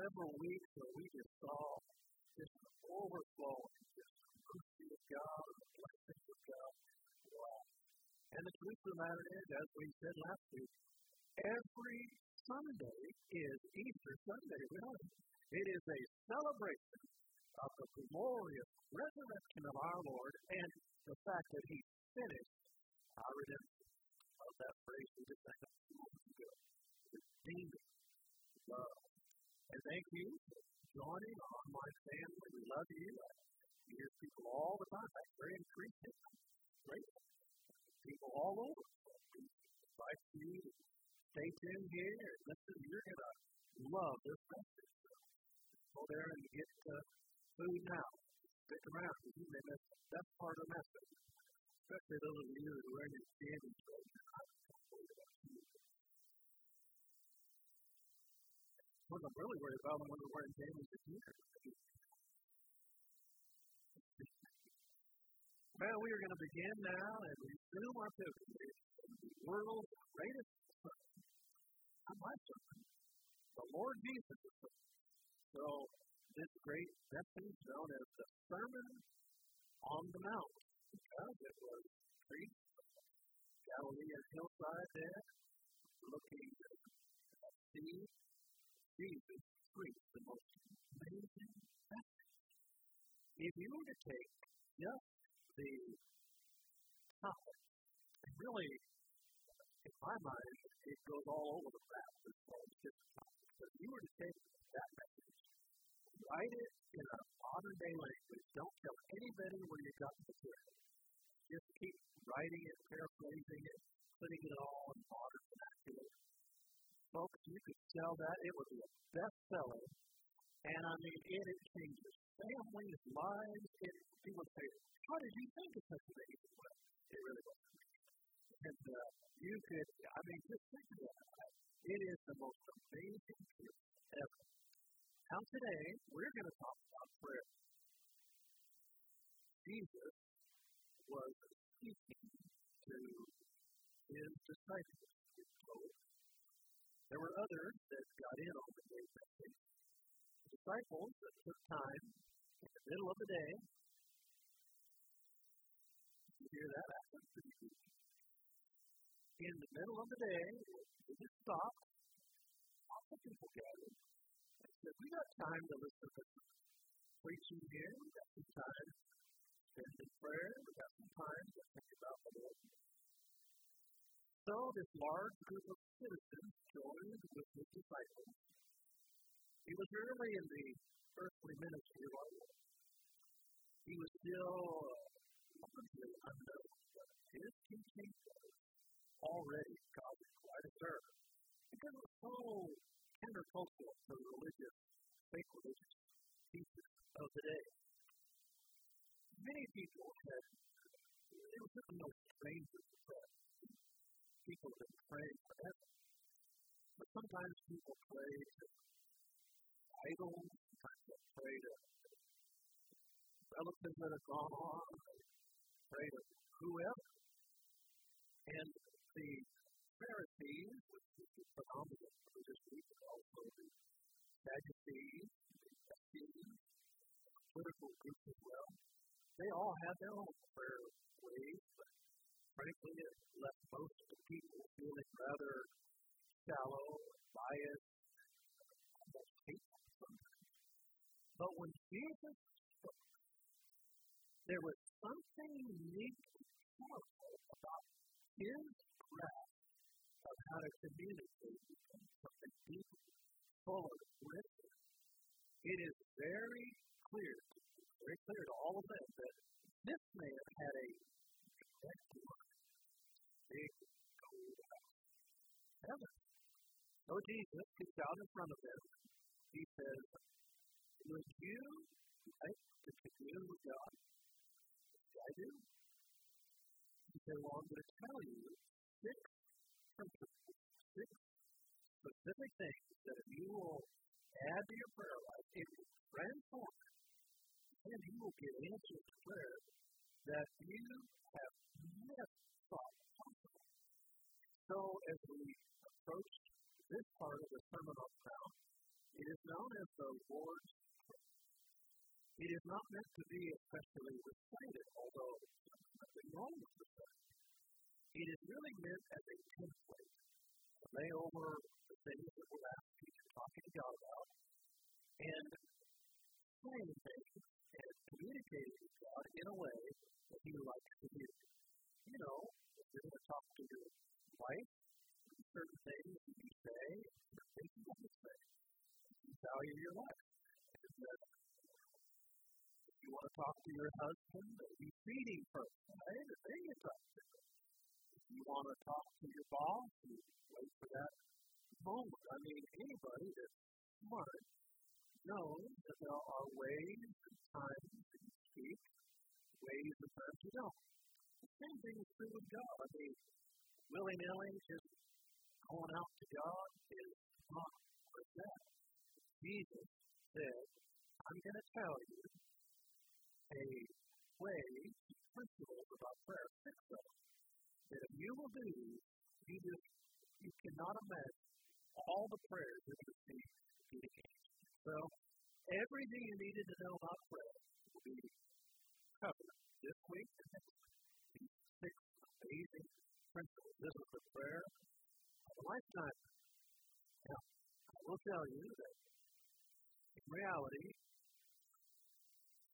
Several weeks where we just saw just an overflowing, just mercy of God and the blessings of God. Wow. And the truth of the matter is, as we said last week, every Sunday is Easter Sunday. Really. It is a celebration of the glorious resurrection of our Lord and the fact that He finished our redemption. Of that phrase we just sang a few moments ago. Redeeming love. And thank you for joining our online family. We love you. I hear people all the time. That's very increasing. Great. People all over. So we invite you to stay tuned here and listen. You're going to love this message. Go there and get uh, food now. Stick around because you may miss the best part of the message especially those of you who are in your standing What I'm really worried about, where wearing this year. Well, we are going to begin now and resume our pilgrimage the world's greatest sermon. Not my sermon, the Lord Jesus' sermon. So, this great message known as the Sermon on the Mount because it was preached Galilean hillside there, looking at see Jesus preach the most amazing message. If you were to take just the topic, and really, in my mind, it goes all over the map as far as just topic. But if you were to take that message, write it in a modern day language, don't tell anybody where you got the material just keep writing it, paraphrasing it, putting it all in modern vernacular. Folks, you could sell that. It would be a bestseller. And I mean, it, it changes families, lives. It, people say, how did you think of such an amazing way? It really was. And uh, you could, I mean, just think of that. It is the most amazing truth ever. Now today, we're going to talk about prayer. Jesus was speaking to his disciples. There were others that got in on the great message. The disciples that took time in the middle of the day. You hear that happen In the middle of the day, they just stopped. Lots of people gathered. And said, We got time to listen to preaching here. We got some time spend in prayer. We got some time to think about the Lord. So this large group of citizens joined with his disciples. He was early in the earthly ministry, wasn't he? was still uh, largely unknown, but his teaching was already causing quite a stir because it was so countercultural to the religious, fake religious teachers of the day many people had, it was just no stranger to prayer. People have been praying forever. But sometimes people pray to idols, sometimes they pray to relatives that have gone on, pray to whoever. And the Pharisees, which is the predominant religious group, also the Sadducees, the Essenes, political groups as well, they all had their own prayer ways, but frankly, it left most of the people feeling rather shallow, biased, almost hateful. But when Jesus spoke, there was something uniquely powerful about his grasp of how to communicate something deep, full of wisdom. It is very clear very clear to all of them that this man had a door. Big gold. Heaven. So Jesus gets out in front of them. He says, Would you like to commune with God? I do. He said, Well, I'm going to tell you six principles, six specific things that if you will add to your prayer life, it will transform and you will get answers to prayer that you have never thought. So, as we approach this part of the Sermon on the Mount, it is known as the Lord's Prayer. It is not meant to be especially recited, although there's nothing wrong with reciting. It is really meant as a template to lay over the things that we're asking and talking to God about, and saying things and communicating with God in a way that He likes to hear. You know, if you're going to talk to your wife, certain things you say, certain things you don't say. Value your life. And, uh, if you want to talk to your husband, he's feeding first, right? And then you talk to him. If you want to talk to your boss, you wait for that moment. I mean, anybody that's smart knows that there are ways and times that you speak, ways and times you don't. The same thing is true with God. I mean, willy nilly, just going out to God is not like that. Jesus said, I'm going to tell you a way, principles about prayer, six that if you will do these, you just, you cannot imagine all the prayers that you see getting answered. So, everything you needed to know about prayer will be covered this week and next week. These six amazing principles. This is the prayer of a lifetime. Now, I will tell you that in reality,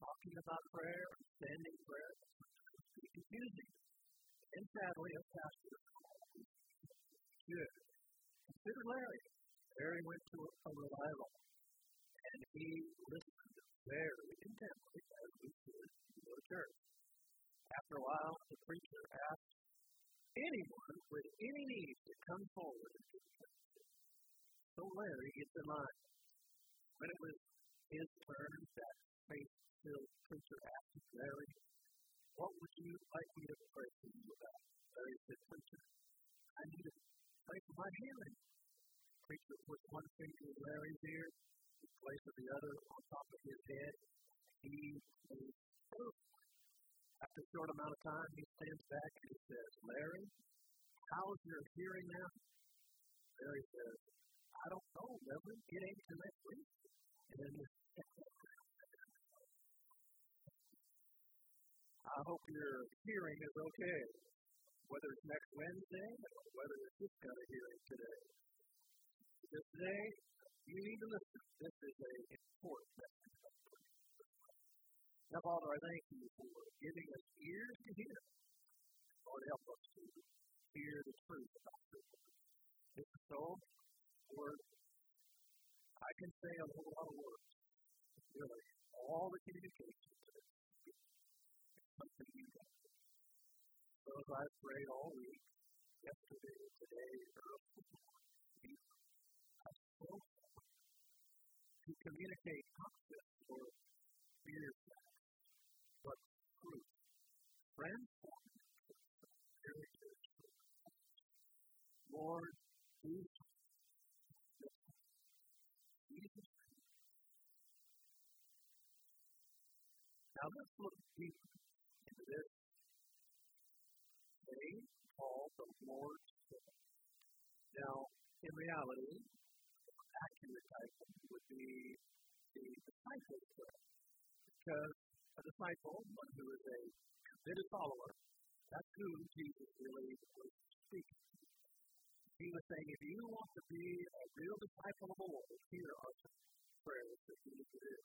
talking about prayer, understanding prayer, be confusing. And sadly, a pastor should. Consider Larry. Larry went to a, a revival, and he listened very intently as we should to church. After a while, the preacher asked anyone with any need to come forward and give So Larry gets in line. When it was his turn, that faith-filled preacher asked Larry, what would you like me to pray for you about? Larry said, preacher, I need to pray for my healing. The preacher put one finger in Larry's ear, the place of the other on top of his head. He was proof after a short amount of time, he stands back and he says, Larry, how's your hearing now? Larry says, I don't know, Reverend. It ain't till next week. And I hope your hearing is okay, whether it's next Wednesday or whether it's this kind of hearing today. This day, you need to listen. This is an important message. Now, Father, I thank you for giving us ears to hear. Lord, help us to hear the truth about this. If so, Lord, I can say a whole lot of words. Really, all the communication is something you got. So as I prayed all week, yesterday, today, early this I spoke to communicate concepts or fears but Transform very Lord, please. Now let's look deeper into this day called the Lord's Prayer. Now, in reality, accurate title would be the disciples' prayer, because a disciple, one who is a committed follower, that's who Jesus really was speaking. He was saying, if you want to be a real disciple of the Lord, here are some prayers that you need to do.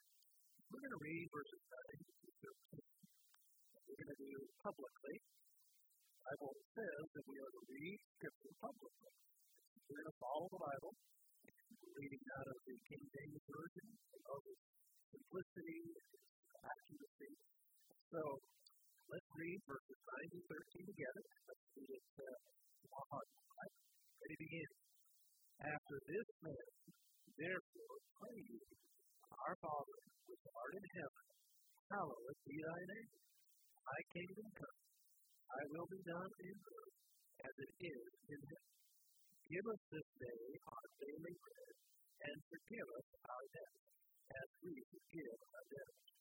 We're going to read verses 9 to 13. We're going to do publicly. The Bible says that we are to read Scripture publicly. We're going to follow the Bible. Reading out of the King James Version. of simplicity accuracy. So Let's read verses 9 and 13 together. Let's read it uh, heart. Ready to begin. After this man, therefore, pray ye, our Father, which art in heaven, hallowed be thy name. Thy kingdom come. Thy will be done in earth as it is in heaven. Give us this day our daily bread, and forgive us our debts, as we forgive our debtors.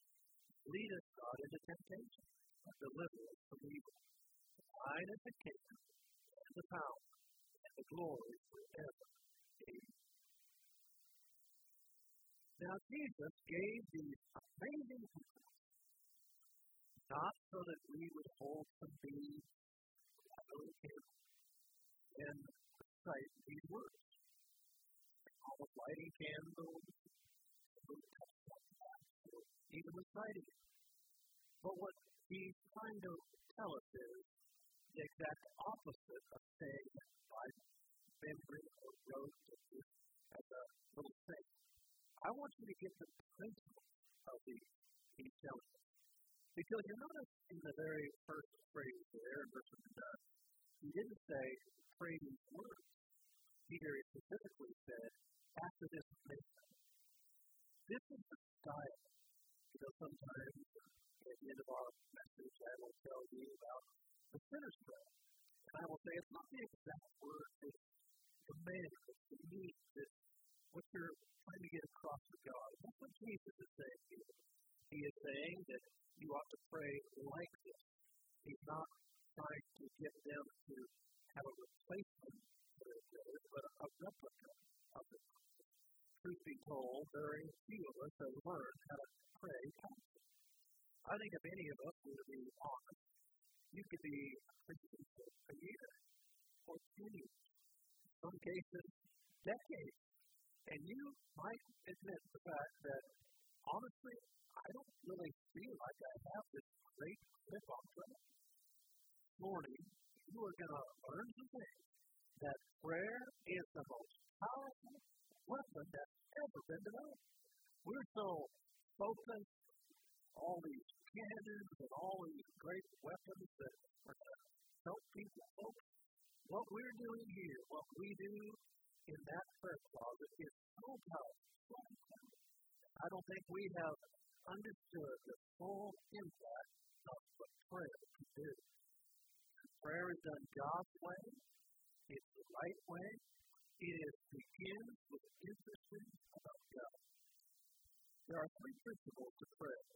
Lead us not into temptation, but deliver us from evil. Thine is the kingdom, and the power, and the glory forever. Amen. Now Jesus gave these amazing commands, not so that we would hold some beads, and recite these words. Almost lighting candles, even reciting it. But what he's trying to tell us is the exact opposite of saying by memory or rote as a little thing. I want you to get the principle of these he's telling us. Because you notice in the very first phrase there verse 9, he didn't say, pray these words. He very specifically said, after this. This is the style. You know, sometimes at the end of our message, I will tell you about the sinner's prayer. And I will say it's not the exact word, it's the manner, it's the meat, it's what you're trying to get across to God. That's what Jesus is saying here. He is saying that you ought to pray like this. He's not trying to get them to have a replacement for their prayers, but a replica of it. Truth be told, very few of us have learned how to pray I think if any of us were to be honest, you could be a Christian for a year or two years, in some cases, decades. And you might admit the fact that, honestly, I don't really feel like I have this great grip on prayer. Morning, you are going to learn some things that prayer is the most powerful weapon that's ever been developed. We're so focused all these cannons and all these great weapons that help people focus. What we're doing here, what we do in that prayer closet is so powerful. I don't think we have understood the full impact of what prayer can do. Prayer is done God's way. It's the right way. It is begins with intercession about God. There are three principles to prayer.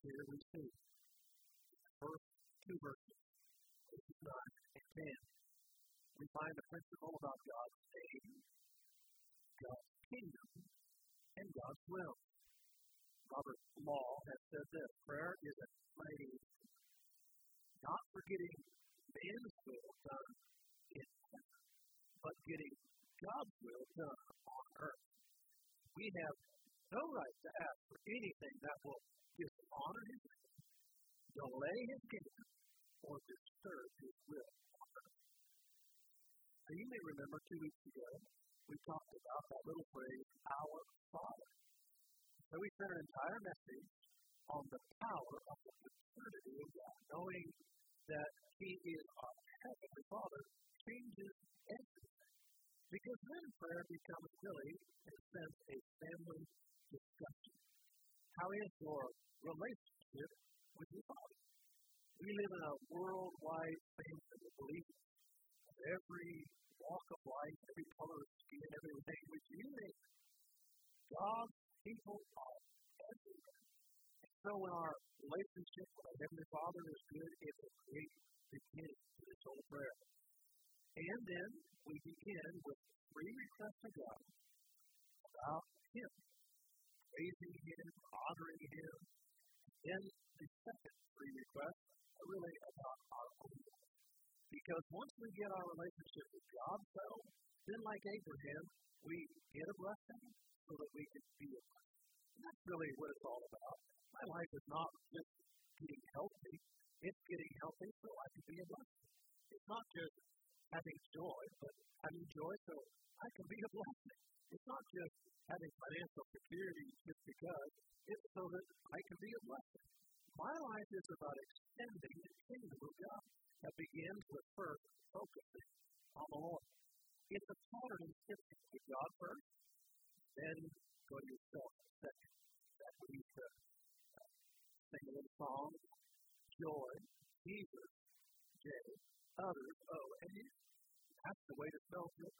Here we see the first two verses, verses 9 and 10. We find the principle about God's name, God's kingdom, and God's will. Robert Law has said this prayer is a mighty, not forgetting man's will done in heaven, but getting God's will done on earth. We have no right to ask for anything that will dishonor his name, delay his kingdom, or disturb his will on earth. Now you may remember two weeks ago we talked about that little phrase, our Father. So we spent an entire message on the power of the paternity of God, knowing that He is our Heavenly Father changes everything. Because then prayer becomes really, in a sense, a family discussion. How is your relationship with your Father? We live in a worldwide family of believers. Of every walk of life, every color of skin, every language, you name it. God's people are everywhere. And so when our relationship with our Heavenly Father is good, it's a great beginning to this whole prayer. And then we begin with three requests of God about Him, praising Him, honoring Him. Then the second three requests are really about our own life. Because once we get our relationship with God settled, then like Abraham, we get a blessing so that we can be a blessing. And that's really what it's all about. My life is not just getting healthy, it's getting healthy so I can be a blessing. It's not just having joy, but having joy so I can be a blessing. It's not just having financial security just because, it's so that I can be a blessing. My life is about extending the kingdom of God. That begins with first focusing on the Lord. It's a pattern in Scripture. Put God first, then go to yourself second. That's what he said. Uh, sing a little song. Joy, Jesus, J, others, O, and you. That's the way to spell joy.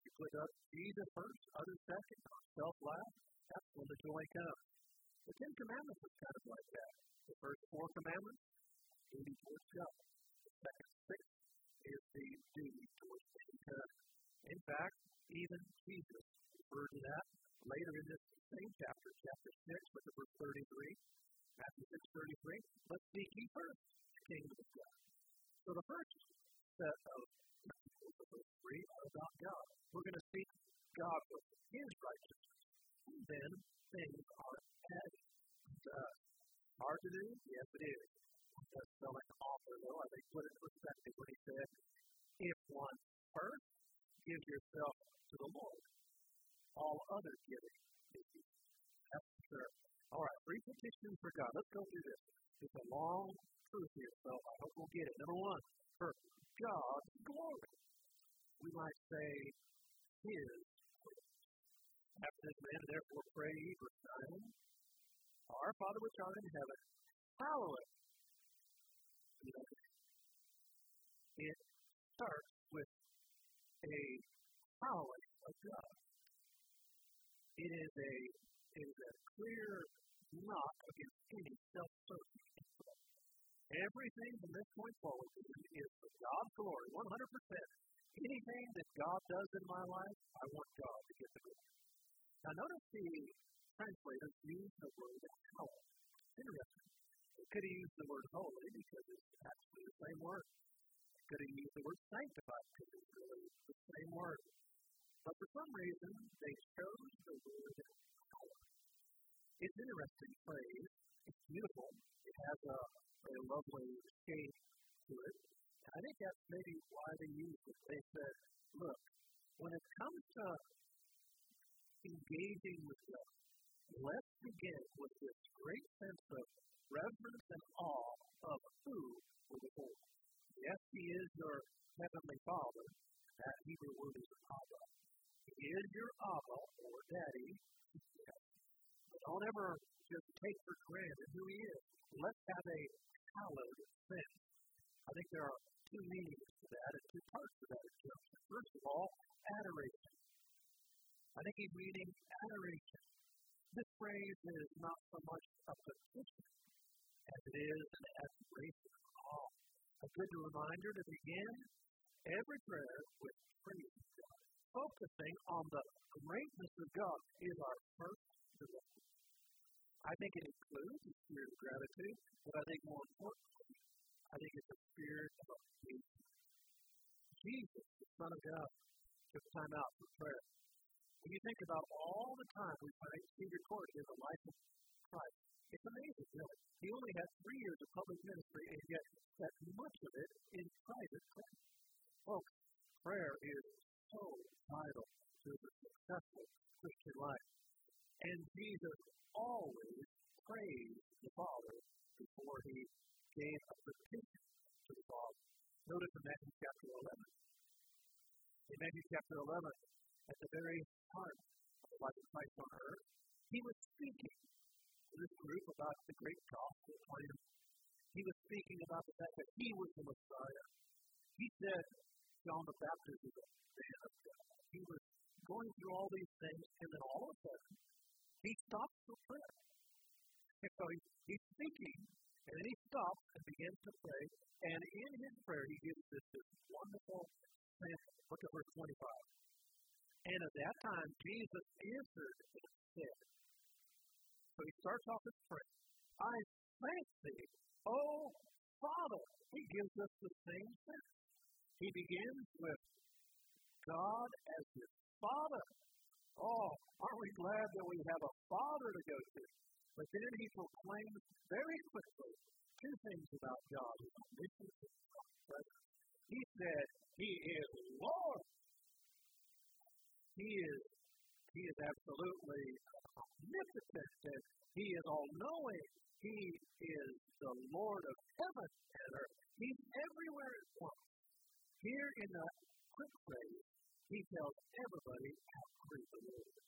You put up Jesus first, others second, self last. That's when the joy comes. The Ten Commandments is kind of like that. The first four commandments, duty towards God. The second six is the duty towards mankind. In fact, even Jesus referred to that later in this same chapter, chapter 6, look at verse 33. Matthew 6 33. Let's seek ye first the kingdom of God. So the first set of three are about God. We're going to seek God for His righteousness. And then things are added to us. Uh, hard to do? Yes, it is. That's spelling author, though. I think put it in perspective when he said, if one first gives yourself to the Lord, all other giving is That's for sure. All right, three petitions for God. Let's go through this. It's a long truth here, so I hope we'll get it. Number one, for God's glory. We might say His after this man, therefore pray ye for Simon. Our Father which art in heaven, hallowed. It starts with a hallowing of God. It is a it is a clear knock against any self-serving Everything from this point forward is for God's glory, 100%. Anything that God does in my life, I want God to get the glory. Now, notice the translators use the word hallowed. Interesting. They could have used the word holy because it's actually the same word. They could have used the word sanctified because it's really the same word. But for some reason, they chose the word hallowed. It's an interesting phrase. It's beautiful. It has a, a lovely shape to it. I think that's maybe why they used it. They said, look, when it comes to engaging with God, let's begin with this great sense of reverence and awe of who we're before. Yes, He is your Heavenly Father. That Hebrew word is Abba. He is your Abba or Daddy. But don't ever just take for granted who Phrase is not so much a petition as it is an admiration of A good reminder to begin every prayer with praise God. Focusing on the greatness of God is our first directive. I think it includes a spirit of gratitude, but I think more importantly, I think it's a spirit of faith. Jesus, the Son of God, took time out for prayer. When you think about all the time we find see recorded in the life of Christ, it's amazing, really. He only had three years of public ministry, and yet spent much of it in private prayer. Folks, prayer is so vital to the successful Christian life. And Jesus always praised the Father before he gave a petition to the Father. Notice in Matthew chapter 11. In Matthew chapter 11, at the very heart of the life of Christ on earth, he was speaking to this group about the great gospel plan. He was speaking about the fact that he was the Messiah. He said John the Baptist is a man of God. He was going through all these things, and then all of a sudden, he stops for prayer. And so he, he's speaking, and then he stops and begins to pray. And in his prayer, he gives this, this wonderful sample. Look at verse 25. And at that time, Jesus answered and said, So he starts off his prayer. I thank thee, O Father. He gives us the same sense. He begins with God as his Father. Oh, aren't we glad that we have a Father to go to? But then he proclaims very quickly two things about God. He said, He is Lord. He is He is absolutely omnipotent and He is all knowing He is the Lord of heaven and earth. He's everywhere at once. Here in the quick phrase, he tells everybody how great the Lord is.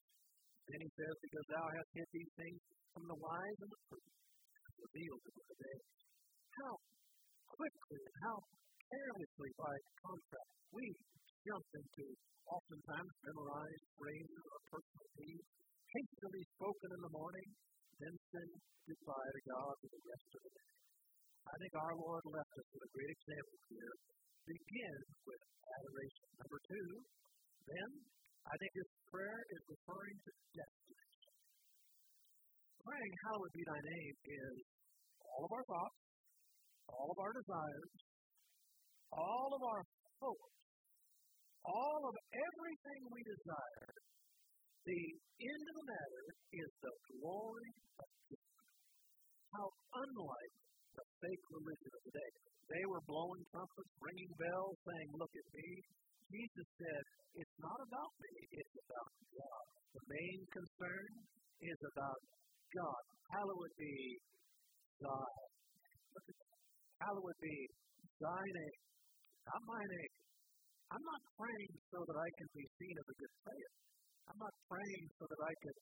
Then he says, Because thou hast hid these things from the wise and the prudent, revealed them to the dead. How quickly and how carelessly, by contrast, we jump into oftentimes memorized phrases or personal needs, hastily spoken in the morning, then send goodbye to God for the rest of the day. I think our Lord left us with a great example here. Begin with adoration. Number two, then I think his prayer is referring to destination. Praying, Hallowed be thy name, is all of our thoughts, all of our desires, all of our hopes, all of everything we desire. The end of the matter is the glory of God. How unlike the fake religion of the day. They were blowing trumpets, ringing bells, saying, Look at me. Jesus said, It's not about me, it's about God. The main concern is about God. Hallowed be God. Hallowed be thy name, not my name. I'm not praying so that I can be seen as a good prayer. I'm not praying so that I can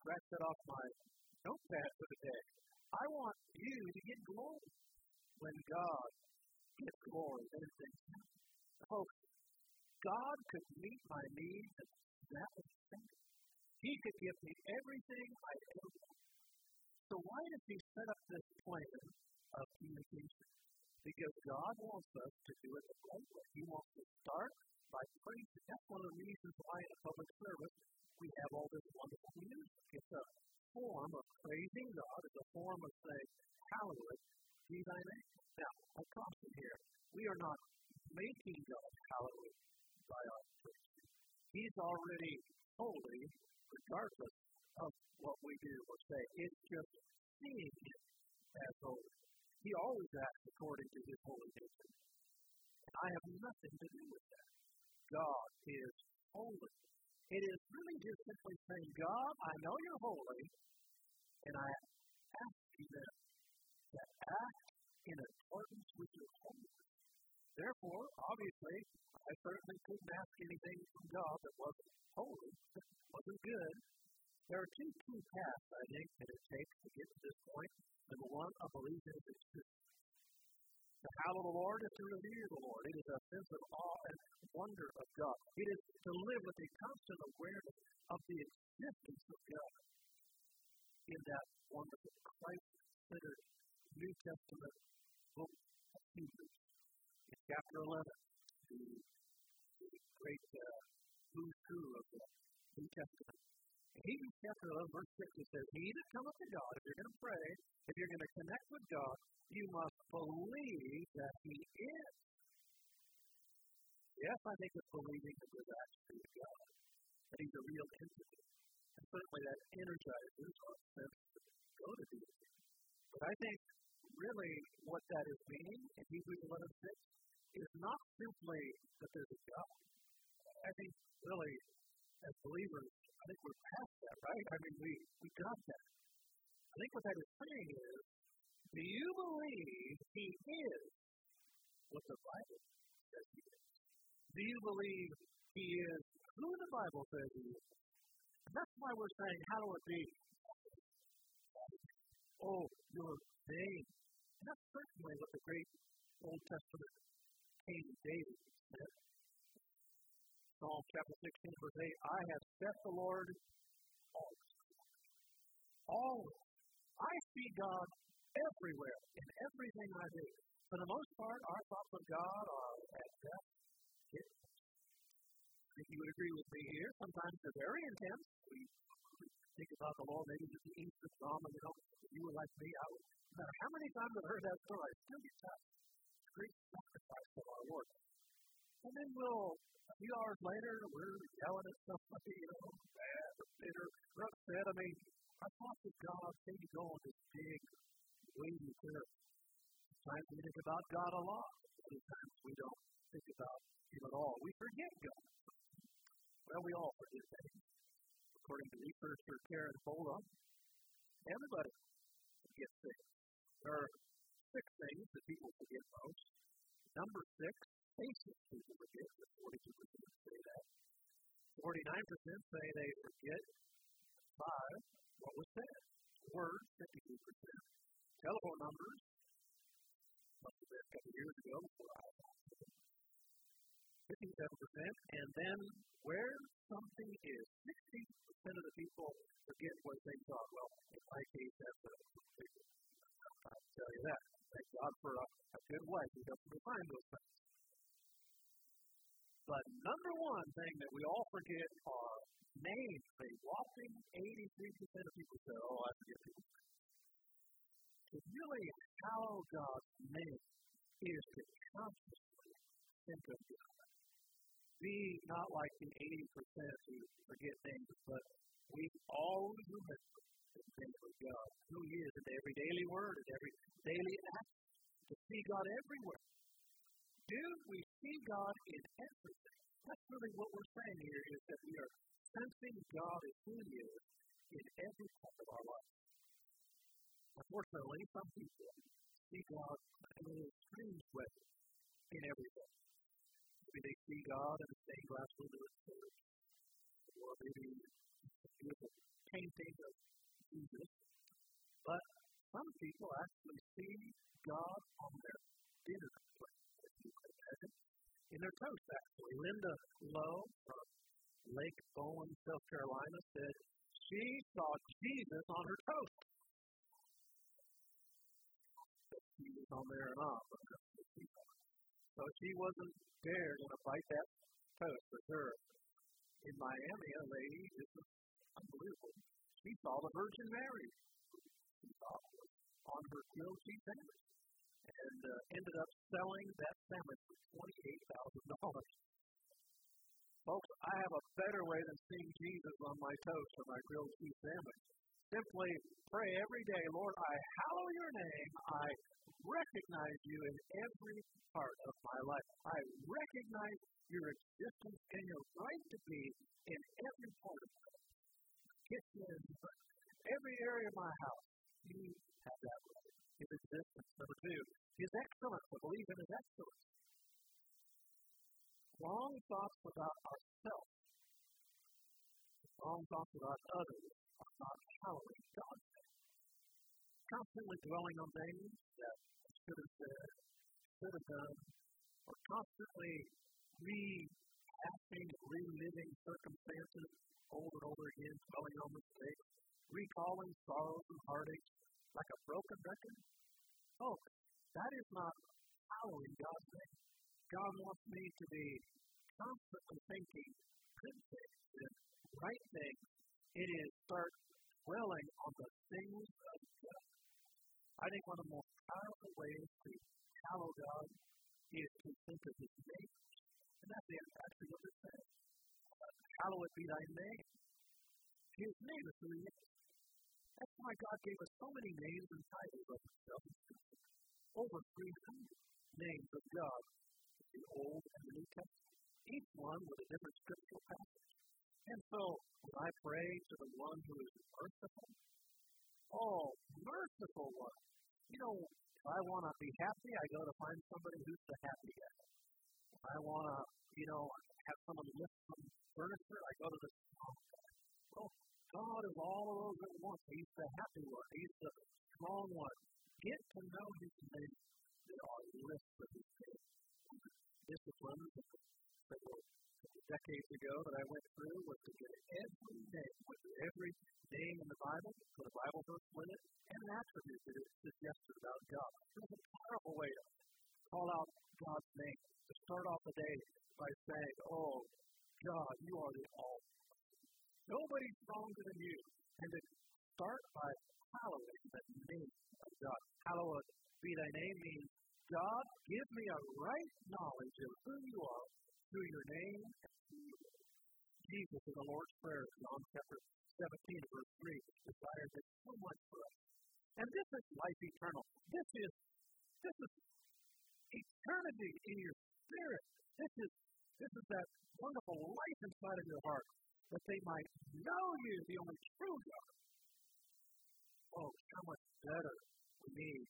scratch that off my notepad for the day. I want you to get glory. When God gets glory, things happen. Folks, God could meet my needs that was simple. He could give me everything I ever want. So why does he set up this plan of communication? Because God wants us to do it the right way. He wants to start by praising. That's one of the reasons why in a public service we have all this wonderful music. It's a form of praising God. It's a form of saying, Hallowed be thy name. Now, I caution here. We are not making God hallowed by our praise. He's already holy regardless of what we do or say. It's just seeing him as holy. He always acts according to his holy nature. And I have nothing to do with that. God is holy. It is really just simply saying, God, I know you're holy, and I ask you then to act in accordance with your holiness. Therefore, obviously, I certainly couldn't ask anything from God that wasn't holy, wasn't good. There are two key paths, I think, that it takes to get to this point. Number one, a believer is existence. To hallow the Lord is to revere the Lord. It is a sense of awe and wonder of God. It is to live with a constant awareness of the existence of God in that wonderful Christ-centered New Testament book of Hebrews. In chapter 11, the, the great uh, who's who of the New Testament. Hebrews chapter 11, verse 6, it says, He that cometh to God, if you're going to pray, if you're going to connect with God, you must believe that He is. Yes, I think it's believing that there's actually a God, that He's a real entity. And certainly that energizes our sense to go to deity. But I think really what that is meaning in Hebrews 11.6 is not simply that there's a God. I think really, as believers, I think we're past that, right? I mean, we, we got that. I think what that is saying is, do you believe He is what the Bible says He is? Do you believe He is who the Bible says He is? And that's why we're saying, how do it be? Oh, your name. And that's certainly what the great Old Testament King David said. Psalm chapter 16, verse 8 I have set the Lord always. Always. I see God everywhere in everything I do. For the most part, our thoughts of God are at best. I think you would agree with me here. Sometimes they're very intense. We think about the Lord, maybe just the Easter drama, you know, if you were like me, I would, no matter how many times I've heard that story, I still get touched. Great sacrifice of our Lord. And then we'll, a few hours later, we're yelling at somebody, you know, bad or bitter or upset. I mean, our thoughts of God seem to go on this big, weighty curve. Sometimes we think about God a lot. Other times we don't think about Him at all. We forget God. Well, we all forget things. According to researcher Karen Bola, everybody forget things. There are six things that people forget most. Number six, faces people forget. 42% say that. 49% say they forget five, what was said. Words, 52%. Telephone numbers, must have been a couple years ago before I 57%. And then where something is, 60% of the people forget what they thought. Well, in my case, that's a I'll tell you that. Thank God for a, a good wife who helps me find those things. But number one thing that we all forget are names. A whopping 83% of people say, oh, I forget people's names. To really hallow God's name is to consciously think of God. Be not like the 80% who forget things, but we always remember the name of God, who He is in every daily word, in every daily act, to see God everywhere. Do we see God in everything? That's really what we're saying here is that we are sensing God as He is in every part of our life. Unfortunately, some people see God in a strange way in everything. Maybe they see God in a stained glass window at church, or maybe a beautiful painting of Jesus. But some people actually see God on their dinner plate, In their toast, actually. Linda Lowe from Lake Bowen, South Carolina, said she saw Jesus on her toast. He was on there and off. So she wasn't there to bite that toast for sure. In Miami, a lady, this is unbelievable. She saw the Virgin Mary. She saw on her cheese sandwich and uh, ended up selling that sandwich for $28,000. Folks, I have a better way than seeing Jesus on my toast or my grilled cheese sandwich. Simply pray every day, Lord, I hallow your name. I recognize you in every part of my life. I recognize your existence and your right to be in every part of my life. Kitchen, every area of my house. You have that. Number two, his excellence. I believe in his excellence. Wrong thoughts about ourselves, wrong thoughts about others are not hallowing name. Constantly dwelling on things that should have said, should have done, or constantly rehashing, reliving circumstances over and over again, dwelling on mistakes, recalling sorrows and heartaches like a broken record. Oh, that is not hallowing God's name. God wants me to be constantly thinking good things and right things. It is start dwelling on the things of God. I think one of the most powerful ways to hallow God is to think of His name. And that's the actually what it says. Hallowed be thy name. His name is who he is. That's why God gave us so many names and titles of himself. Over 300 names of God in the Old and the New Testament. Each one with a different scriptural passage. And so, when I pray to the one who is merciful, oh, merciful one. You know, if I want to be happy, I go to find somebody who's the happy guy. If I want to, you know, have someone lift some furniture, I go to the strong guy. Well, God is all of those at once. He's the happy one. He's the strong one. Get to know His name. There are lists of His name. One of the disciplines decades ago that I went through was to get name, in Prayer, John chapter 17, verse 3, desires it so much for us. And this is life eternal. This is this is eternity in your spirit. This is this is that wonderful life inside of your heart that they might know you, the only true God. folks how much better we need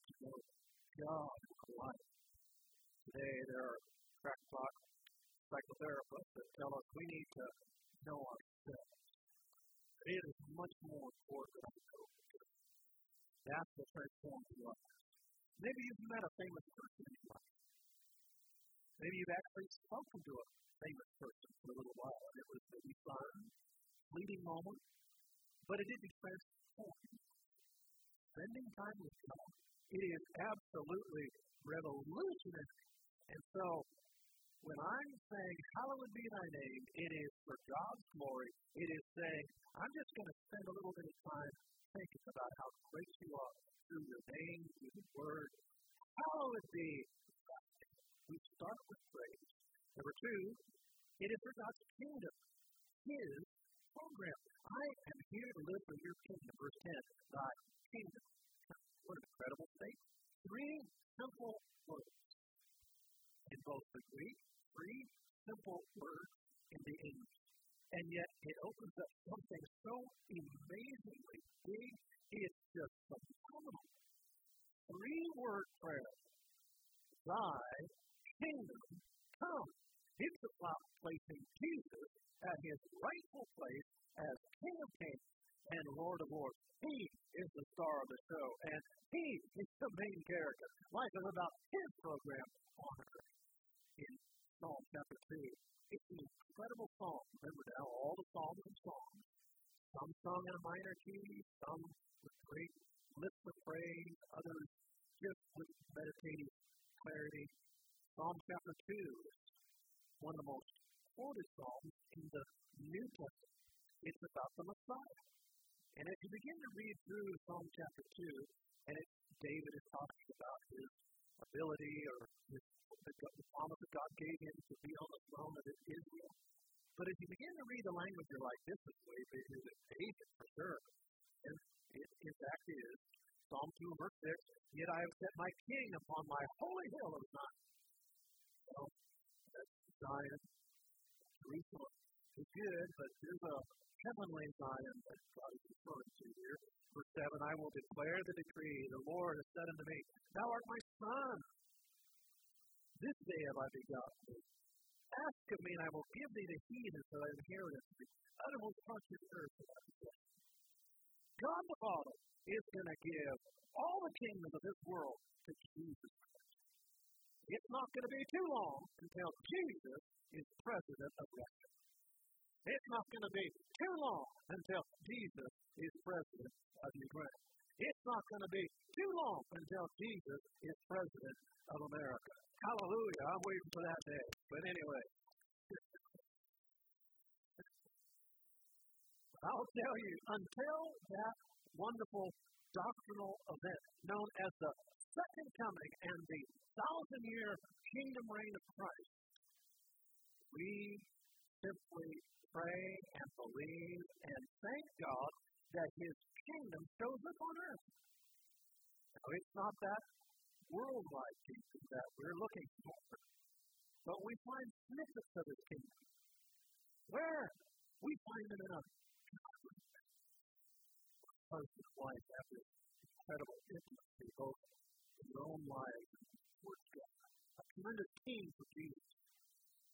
transforms your life. Maybe you've met a famous person in your life. Maybe you've actually spoken to a famous person for a little while, and it was maybe fun, fleeting moment, but it didn't transform. Spending time with God, it is absolutely revolutionary. And so, when I'm saying, Hallowed be thy name, it is for God's glory. It is saying, I'm just going to spend a little bit of time thinking about how great you are through your name, through the word. Hallowed be we start with praise. Number two, it is for God's kingdom, His program. I am here to live for your kingdom. Verse 10, thy kingdom. What an incredible statement. Three simple words in both the Greek, three simple words in the English. And yet it opens up something so amazingly big, it's just phenomenal. Three word prayer. Thy kingdom come. It's about placing Jesus at his rightful place as King of Kings and Lord of Lords. He is the star of the show, and he is the main character. Life is about his program on earth. In Psalm chapter 2, it's an incredible psalm. Remember now, all the psalms and songs. Some sung in a minor key, some with great lists of praise, others just with meditative clarity. Psalm chapter 2 is one of the most quoted psalms in the New Testament. It's about the Messiah. And as you begin to read through Psalm chapter 2, and David is talking about his ability or his, the, the promise that God gave him to be on the throne of Israel. But as you begin to read the language, you're like, this is way bigger than David for sure. And it, in fact, is Psalm 2, verse 6 Yet I have set my king upon my holy hill of Zion. So, that's Zion, Jerusalem is good, but there's a heavenly Zion that God is referring to here. Verse 7 I will declare the decree. The Lord has said unto me, Thou art my son. This day have I begotten thee. Ask of me, and I will give thee the heathen for thy inheritance. I will touch the earth God the Father is going to give all the kingdoms of this world to Jesus Christ. it's not going to be too long until Jesus is president of Russia. It's not going to be too long until Jesus is president of Ukraine. It's not going to be too long until Jesus is president of America. Hallelujah. I'm waiting for that day. But anyway, I'll tell you, until that wonderful doctrinal event known as the second coming and the thousand year kingdom reign of Christ, we simply pray and believe and thank God that His kingdom shows up on earth. Now, it's not that worldwide kingdom that we're looking for, but we find snippets of His kingdom. Where? We find it in a husband and wife have incredible intimacy, both in their own lives and God. A tremendous team for Jesus.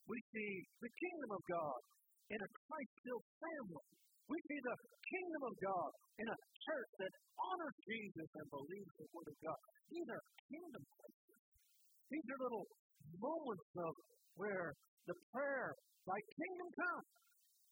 We see the kingdom of God in a Christ-filled family. We see the kingdom of God in a church that honors Jesus and believes the word of God. These are kingdom places. These are little moments of where the prayer, thy kingdom come.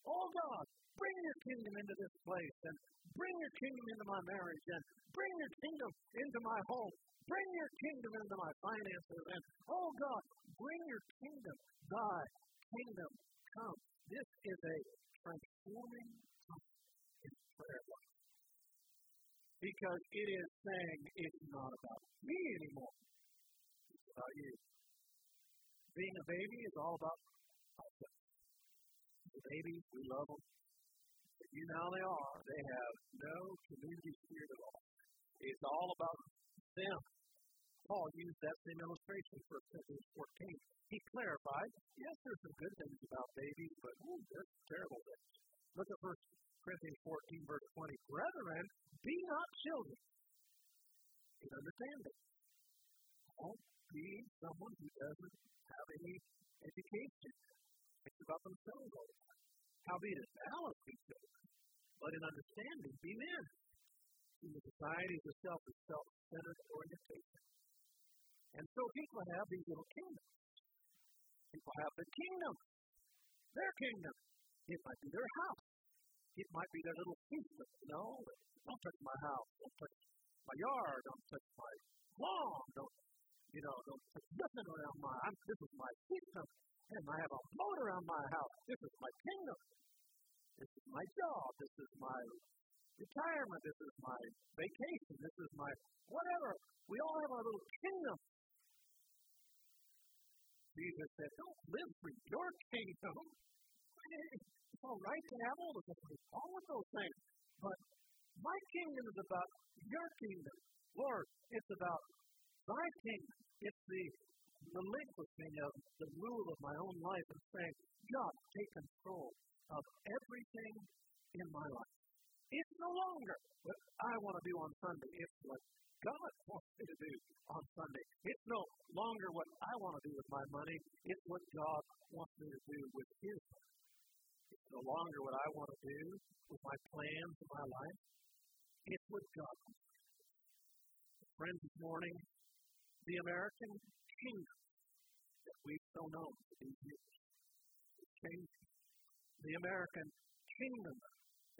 Oh God, bring your kingdom into this place and bring your kingdom into my marriage and bring your kingdom into my home. Bring your kingdom into my finances and oh God, bring your kingdom. Thy kingdom come. This is a transforming prayer life. Because it is saying it's not about me anymore. It's about you. Being a baby is all about ourselves. The babies, we love them. But you know they are. They have no community spirit at all. It's all about them. Paul used that same illustration for verse 14. He clarified, yes, there's some good things about babies, but there's terrible things. Look at verse Corinthians 14, verse 20. Brethren, be not children in understanding. Don't be someone who doesn't have any education. Think about themselves all the time. Howbeit in balance be children, but in understanding be men. In the society of self is self-centered orientation. And so people have these little kingdoms. People have the kingdom, their kingdom. It might be their house. It might be their little kingdom. No, don't touch my house. Don't touch my yard. Don't touch my lawn. Don't, you know, don't touch nothing around my. I'm, this is my kingdom, and I have a moat around my house. This is my kingdom. This is my job. This is my retirement. This is my vacation. This is my whatever. We all have our little kingdom. Jesus said, Don't live for your kingdom. It's all right to have all of those, all of those things. But my kingdom is about your kingdom. Lord, it's about thy kingdom. It's the relinquishing of the rule of my own life and saying, God, take control of everything in my life. It's no longer what I want to do on Sunday. It's what God wants me to do on Sunday. It's no longer what I want to do with my money. It's what God wants me to do with His money. No longer what I want to do with my plans in my life. It's what God. Friends, this morning, the American kingdom that we've so known for these years is changing. The American kingdom,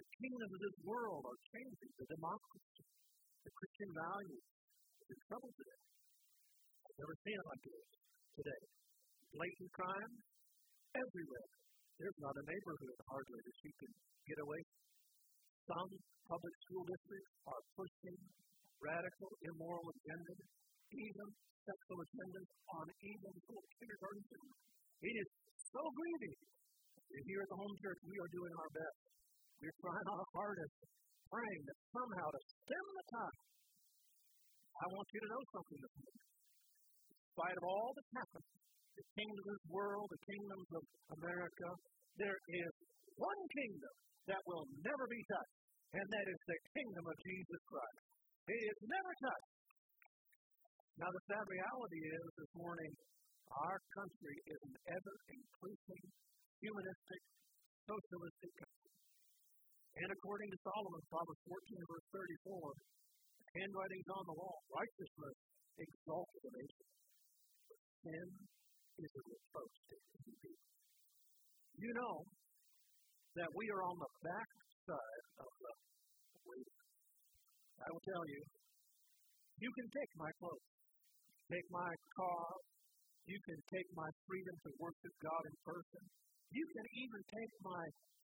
the kingdom of this world are changing. The democracy, the Christian values is in trouble today. I've never seen it like this today. Blatant crime everywhere. There's not a neighborhood hardly that you can get away from. Some public school districts are pushing radical, immoral agendas, even sexual agendas on even little kindergarten students. It is so grieving. Here at the home church, we are doing our best. We're trying our hardest, praying that somehow to stem the tide. I want you to know something this morning. In spite of all that's happened, the kingdoms of this world, the kingdoms of America, there is one kingdom that will never be touched, and that is the kingdom of Jesus Christ. It is never touched. Now, the sad reality is this morning, our country is an ever increasing, humanistic, socialistic country. And according to Solomon, Proverbs 14, verse 34, handwriting's on the wall, righteousness exalts the nation. Sin is a reproach to people. You know that we are on the back side of the wheel. I will tell you, you can take my clothes, take my car, you can take my freedom to worship God in person, you can even take my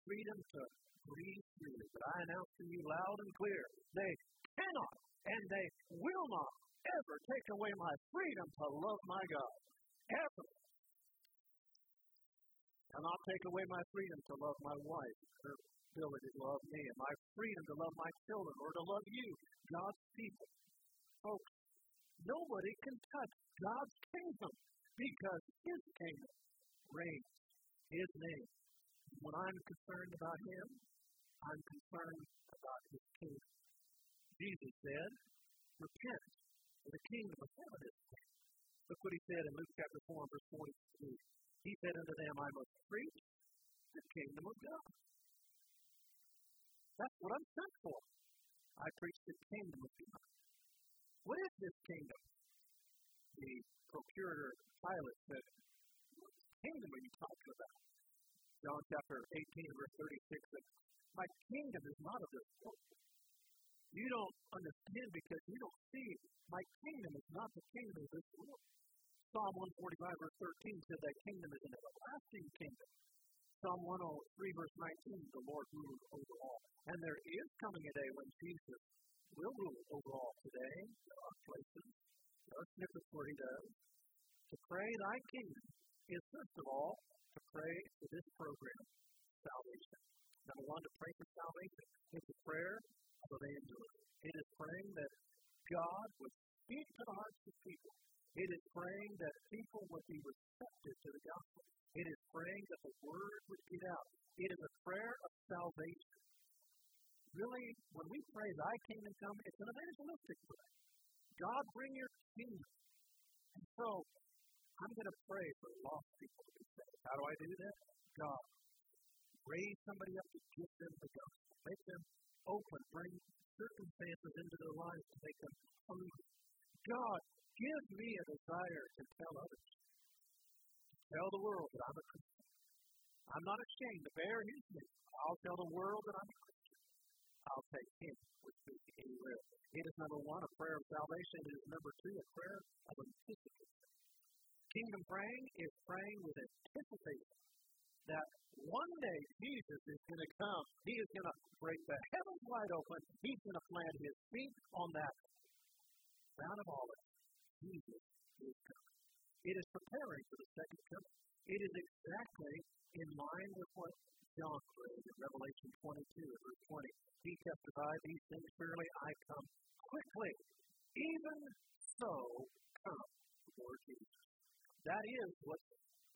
freedom to breathe freely. But I announce to you loud and clear, they cannot and they will not ever take away my freedom to love my God. And I'll take away my freedom to love my wife, her ability to love me, and my freedom to love my children or to love you, God's people. Folks, nobody can touch God's kingdom because His kingdom reigns, His name. When I'm concerned about Him, I'm concerned about His kingdom. Jesus said, Repent, for the kingdom of heaven is near. Look what He said in Luke chapter 4, verse 42. He said unto them, I must preach the kingdom of God. That's what I'm sent for. I preach the kingdom of God. What is this kingdom? The procurator Pilate said, What kingdom are you talking about? John chapter 18, verse 36 said, My kingdom is not of this world. You don't understand because you don't see. My kingdom is not the kingdom of this world. Psalm 145, verse 13 said that kingdom is an everlasting kingdom. Psalm 103, verse 19, the Lord rules over all. And there is coming a day when Jesus will rule over all. Today, there are places, there are snippets where he does. To pray thy kingdom is, first of all, to pray for this program, salvation. Number one, to pray for salvation. It's a prayer of evangelism. It is praying that God would speak to the hearts of people it is praying that people would be receptive to the gospel. It is praying that the word would get out. It is a prayer of salvation. really, when we pray, Thy kingdom come, it's an evangelistic prayer. God, bring your kingdom. And so, I'm going to pray for lost people to be saved. How do I do that? God, raise somebody up to give them the gospel. Make them open. Bring circumstances into their lives to make them hungry. God, give me a desire to tell others. To tell the world that I'm a Christian. I'm not ashamed to bear his name. I'll tell the world that I'm a Christian. I'll take him with me anywhere. It is number one, a prayer of salvation. It is number two, a prayer of anticipation. Kingdom praying is praying with anticipation that one day Jesus is going to come. He is going to break the heavens wide open. He's going to plant his feet on that Mount of Olives. Jesus is coming. It is preparing for the second coming. It is exactly in line with what John prayed in Revelation 22, verse 20. He testified, These things surely I come quickly. Even so, come, Lord Jesus. That is what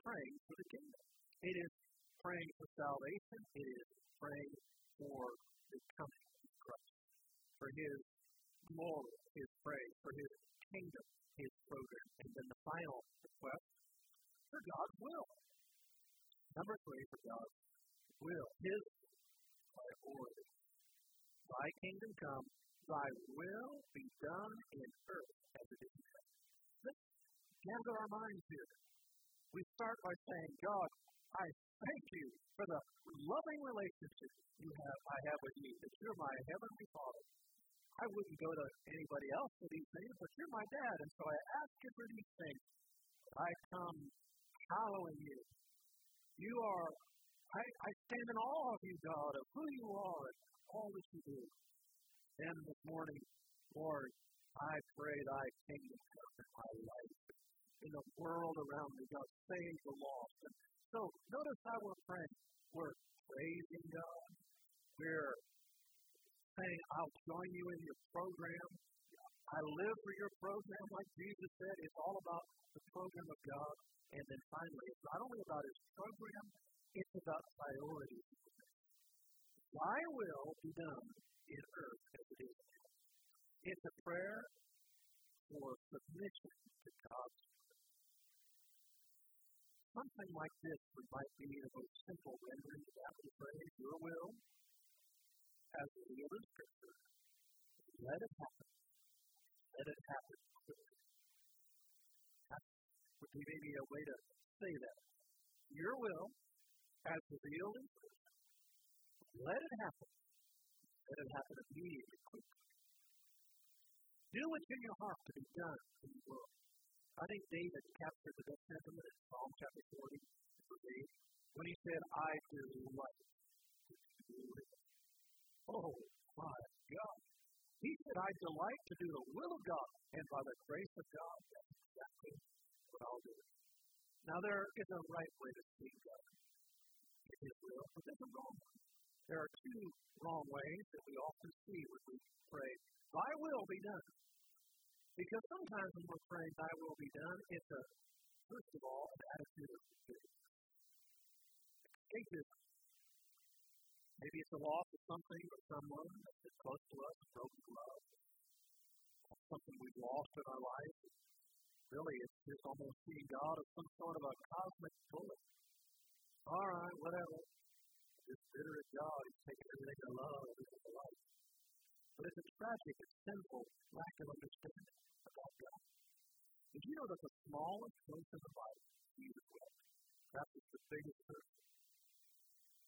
praying for the kingdom. It is praying for salvation. It is praying for the coming of Christ, for His glory, His praise, for His kingdom, His program. And then the final request for God's will. Number three, for God's will, His priority. Thy kingdom come, Thy will be done in earth as it is in heaven. Let's gather our minds here. We start by saying, God, I thank you for the loving relationship you have I have with you, that you're my heavenly Father. I wouldn't go to anybody else for these things, but you're my dad, and so I ask you for these things. I come hallowing you. You are, I, I stand in awe of you, God, of who you are and all that you do. And this morning, Lord, I pray thy kingdom come in my life, in the world around me, God, save the lost. And so notice how we're praying. We're praising God. We're saying, I'll join you in your program. I live for your program, like Jesus said. It's all about the program of God. And then finally, it's not only about his program, it's about priorities. Thy will be done in earth as it is in heaven. It's a prayer for submission to God's Something like this would might be the most simple rendering of that pray, Your will, as in Scripture. Let it happen. Let it happen quickly. That would be maybe a way to say that. Your will, as revealed in Scripture. Let it happen. Let it happen immediately, quickly. Do what's in your heart to be done in the world. I think David captured the best sentiment in Psalm chapter 40, verse 8, when he said, I delight to do. Oh, my God. He said, I delight to do the will of God, and by the grace of God, that's exactly what I'll do. Now, there is a right way to see God in will, but there's a wrong way. There are two wrong ways that we often see when we pray, Thy will be done. Because sometimes when we're praying, Thy will be done, it's a, first of all, an attitude of escapism. Maybe it's a loss of something or someone that's close to us, broken love, something we've lost in our life. Really, it's just almost seeing God as some sort of a cosmic bullet. All right, whatever. This bitter at God, He's taking everything I love, everything I like. But it's a tragic and sinful lack of understanding about God. Did you know that the smallest place in the Bible, Jesus wept? That is the biggest person.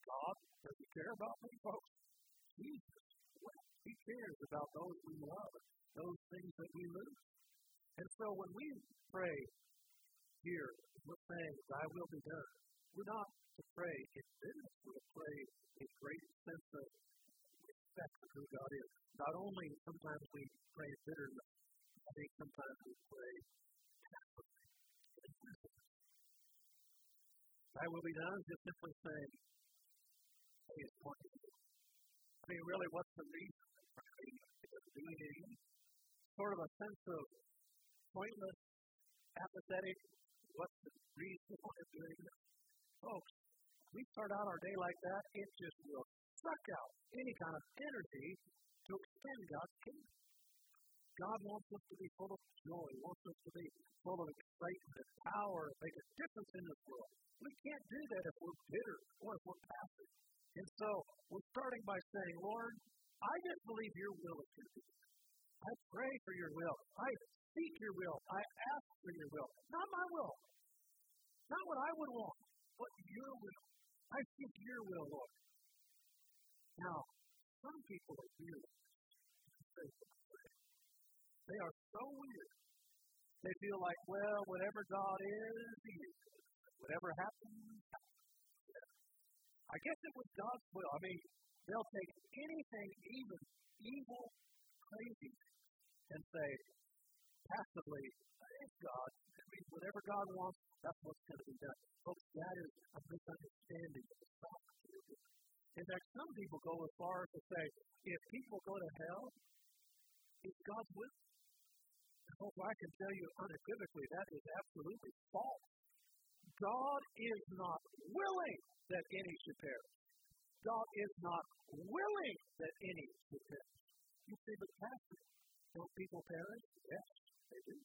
God doesn't care about me, folks. Jesus wept. He cares about those we love, those things that we lose. And so when we pray here, we're saying, Thy will be done. We're not to pray in bitterness, we're to pray in great sense of respect for who God is. Not only sometimes we pray in bitterness, I think sometimes we pray Thy will be done, just simply saying, Hey, it's I mean, really, what's the reason for doing it? Sort of a sense of pointless, apathetic, what's the reason for doing it? Folks, we start out our day like that, it just will suck out any kind of energy to extend God's kingdom. God wants us to be full of joy, wants us to be full of excitement and power, make a difference in this world. We can't do that if we're bitter or if we're by saying, Lord, I just believe your will is to be I pray for your will. I seek your will. I ask for your will. Not my will. Not what I would want, but your will. I seek your will, Lord. Now, some people are weird. They are so weird. They feel like, well, whatever God is, He is. Whatever happens, happens. I guess it was God's will. I mean, they'll take anything, even evil, crazy, and say, passively, it's God. I mean, whatever God wants, that's what's going to be done. Folks, that is a misunderstanding of the sovereignty In fact, some people go as far as to say, if people go to hell, it's God's will. And folks, I can tell you unequivocally that is absolutely false. God is not willing that any should perish. God is not willing that any should perish. You see, but Pastor, don't people perish? Yes, they do.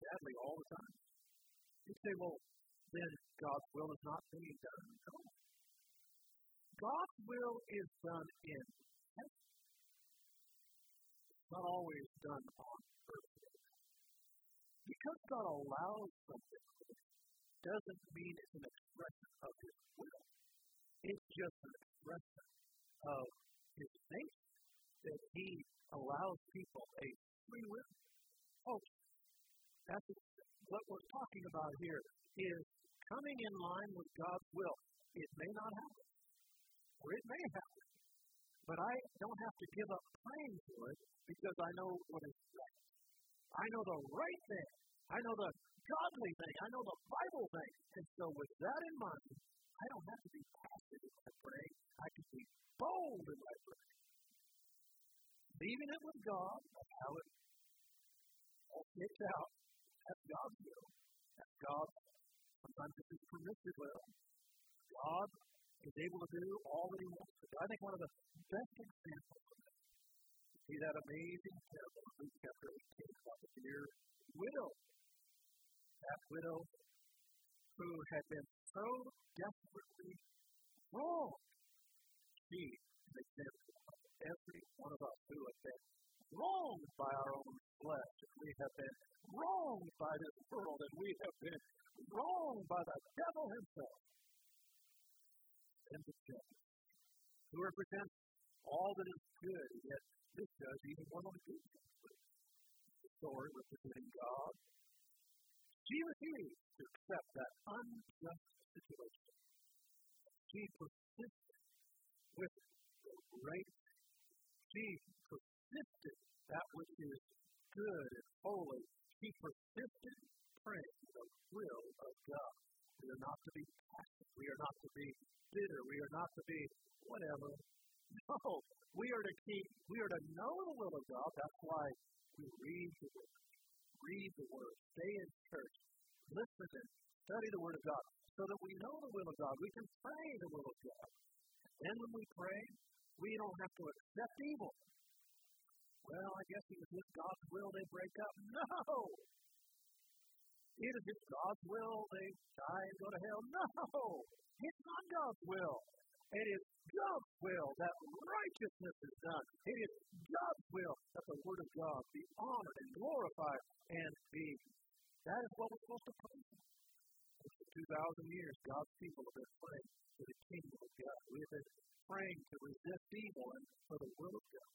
Sadly, all the time. You say, well, then God's will is not being done. No. God's will is done in heaven. It's not always done on earth. Because God allows something doesn't mean it's an expression of His will. It's just an expression of His nature that He allows people a free will. Folks, that's what we're talking about here is coming in line with God's will. It may not happen, or it may happen, but I don't have to give up praying for it because I know what is right. I know the right thing. I know the godly thing. I know the Bible thing. And so, with that in mind, I don't have to be passive in my praying. I can be bold in my praying. Leaving it with God, that's how it all gets out. That's God's will. That's God's, sometimes it's His permissive will. God is able to do all that He wants to do. I think one of the best examples of see that amazing parable in Luke chapter 18 about the dear widow that widow who had been so desperately wronged. She is an example every one of us who have been wronged by our own flesh, and we have been wronged by this world, and we have been wronged by the devil himself. And the judge, who represents all that is good, yet this judge even one of the good The story representing God she refused to accept that unjust situation. She persisted with great. She persisted that which is good and holy. She persisted praying the will of God. We are not to be passive. We are not to be bitter. We are not to be whatever. No, we are to keep. We are to know the will of God. That's why we read the Word read the Word, stay in church, listen and study the Word of God, so that we know the will of God. We can pray the will of God. Then when we pray, we don't have to accept evil. Well, I guess it was just God's will they break up. No! It is just God's will they die and go to hell. No! It's not God's will. It is God's will that righteousness is done. It is God's will that the Word of God be honored and glorified and be. That is what we're supposed to pray for. For 2,000 years, God's people have been praying for the kingdom of God. We have been praying to resist evil and for the will of God.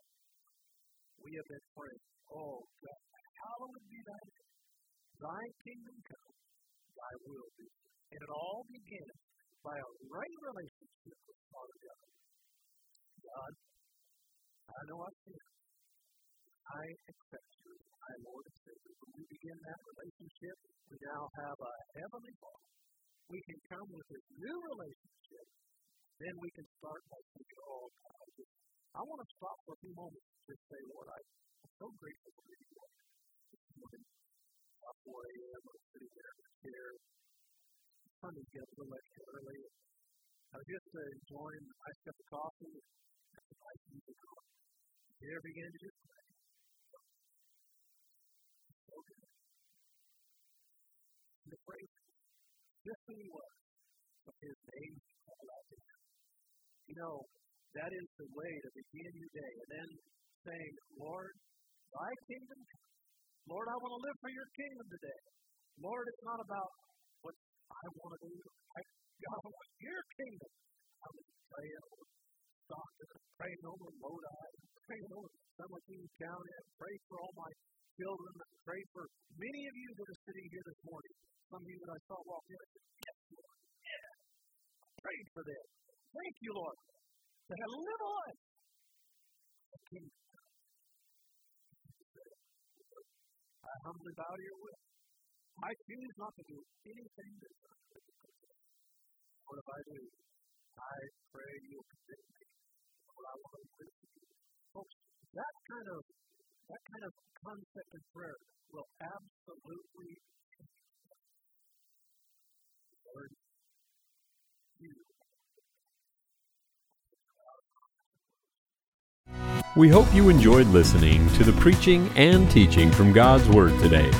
We have been praying, oh God, hallowed be thy name. Thy kingdom come, thy will be. And it all begins by a right relationship with Father God. God, I know I've sinned. I accept you as my Lord and Savior. When we begin that relationship, we now have a heavenly Father. We can come with this new relationship. Then we can start by saying, oh, God, I want to stop for a few moments and just say, Lord, I, am so grateful for you. This morning, about 4 a.m., I was sitting there in the chair, Sunday get a little extra early. I just to enjoying a nice cup of coffee and some nice music on. There began to just pray. So the praise just who he was, but his name called out to him. You know, that is the way to begin your day. And then saying, Lord, thy kingdom Lord, I want to live for your kingdom today. Lord, it's not about what I want to do. God, I your kingdom. I was praying over Stockton, praying over Lodi, praying over San Joaquin County. I prayed for all my children. I prayed for many of you that are sitting here this morning. Some of you that I saw walk in, I said, Yes, Lord. Yeah. I prayed for them. Thank you, Lord, to have live life. A kingdom. I humbly bow to your will. I choose not to do anything that What if I do? I pray you'll me. I want to. Folks, that kind of that kind of concept prayer will absolutely Lord, you We hope you enjoyed listening to the preaching and teaching from God's Word today.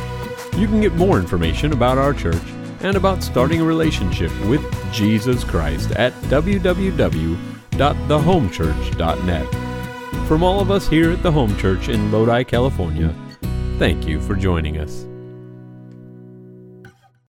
You can get more information about our church and about starting a relationship with Jesus Christ at www.thehomechurch.net. From all of us here at the Home Church in Lodi, California, thank you for joining us.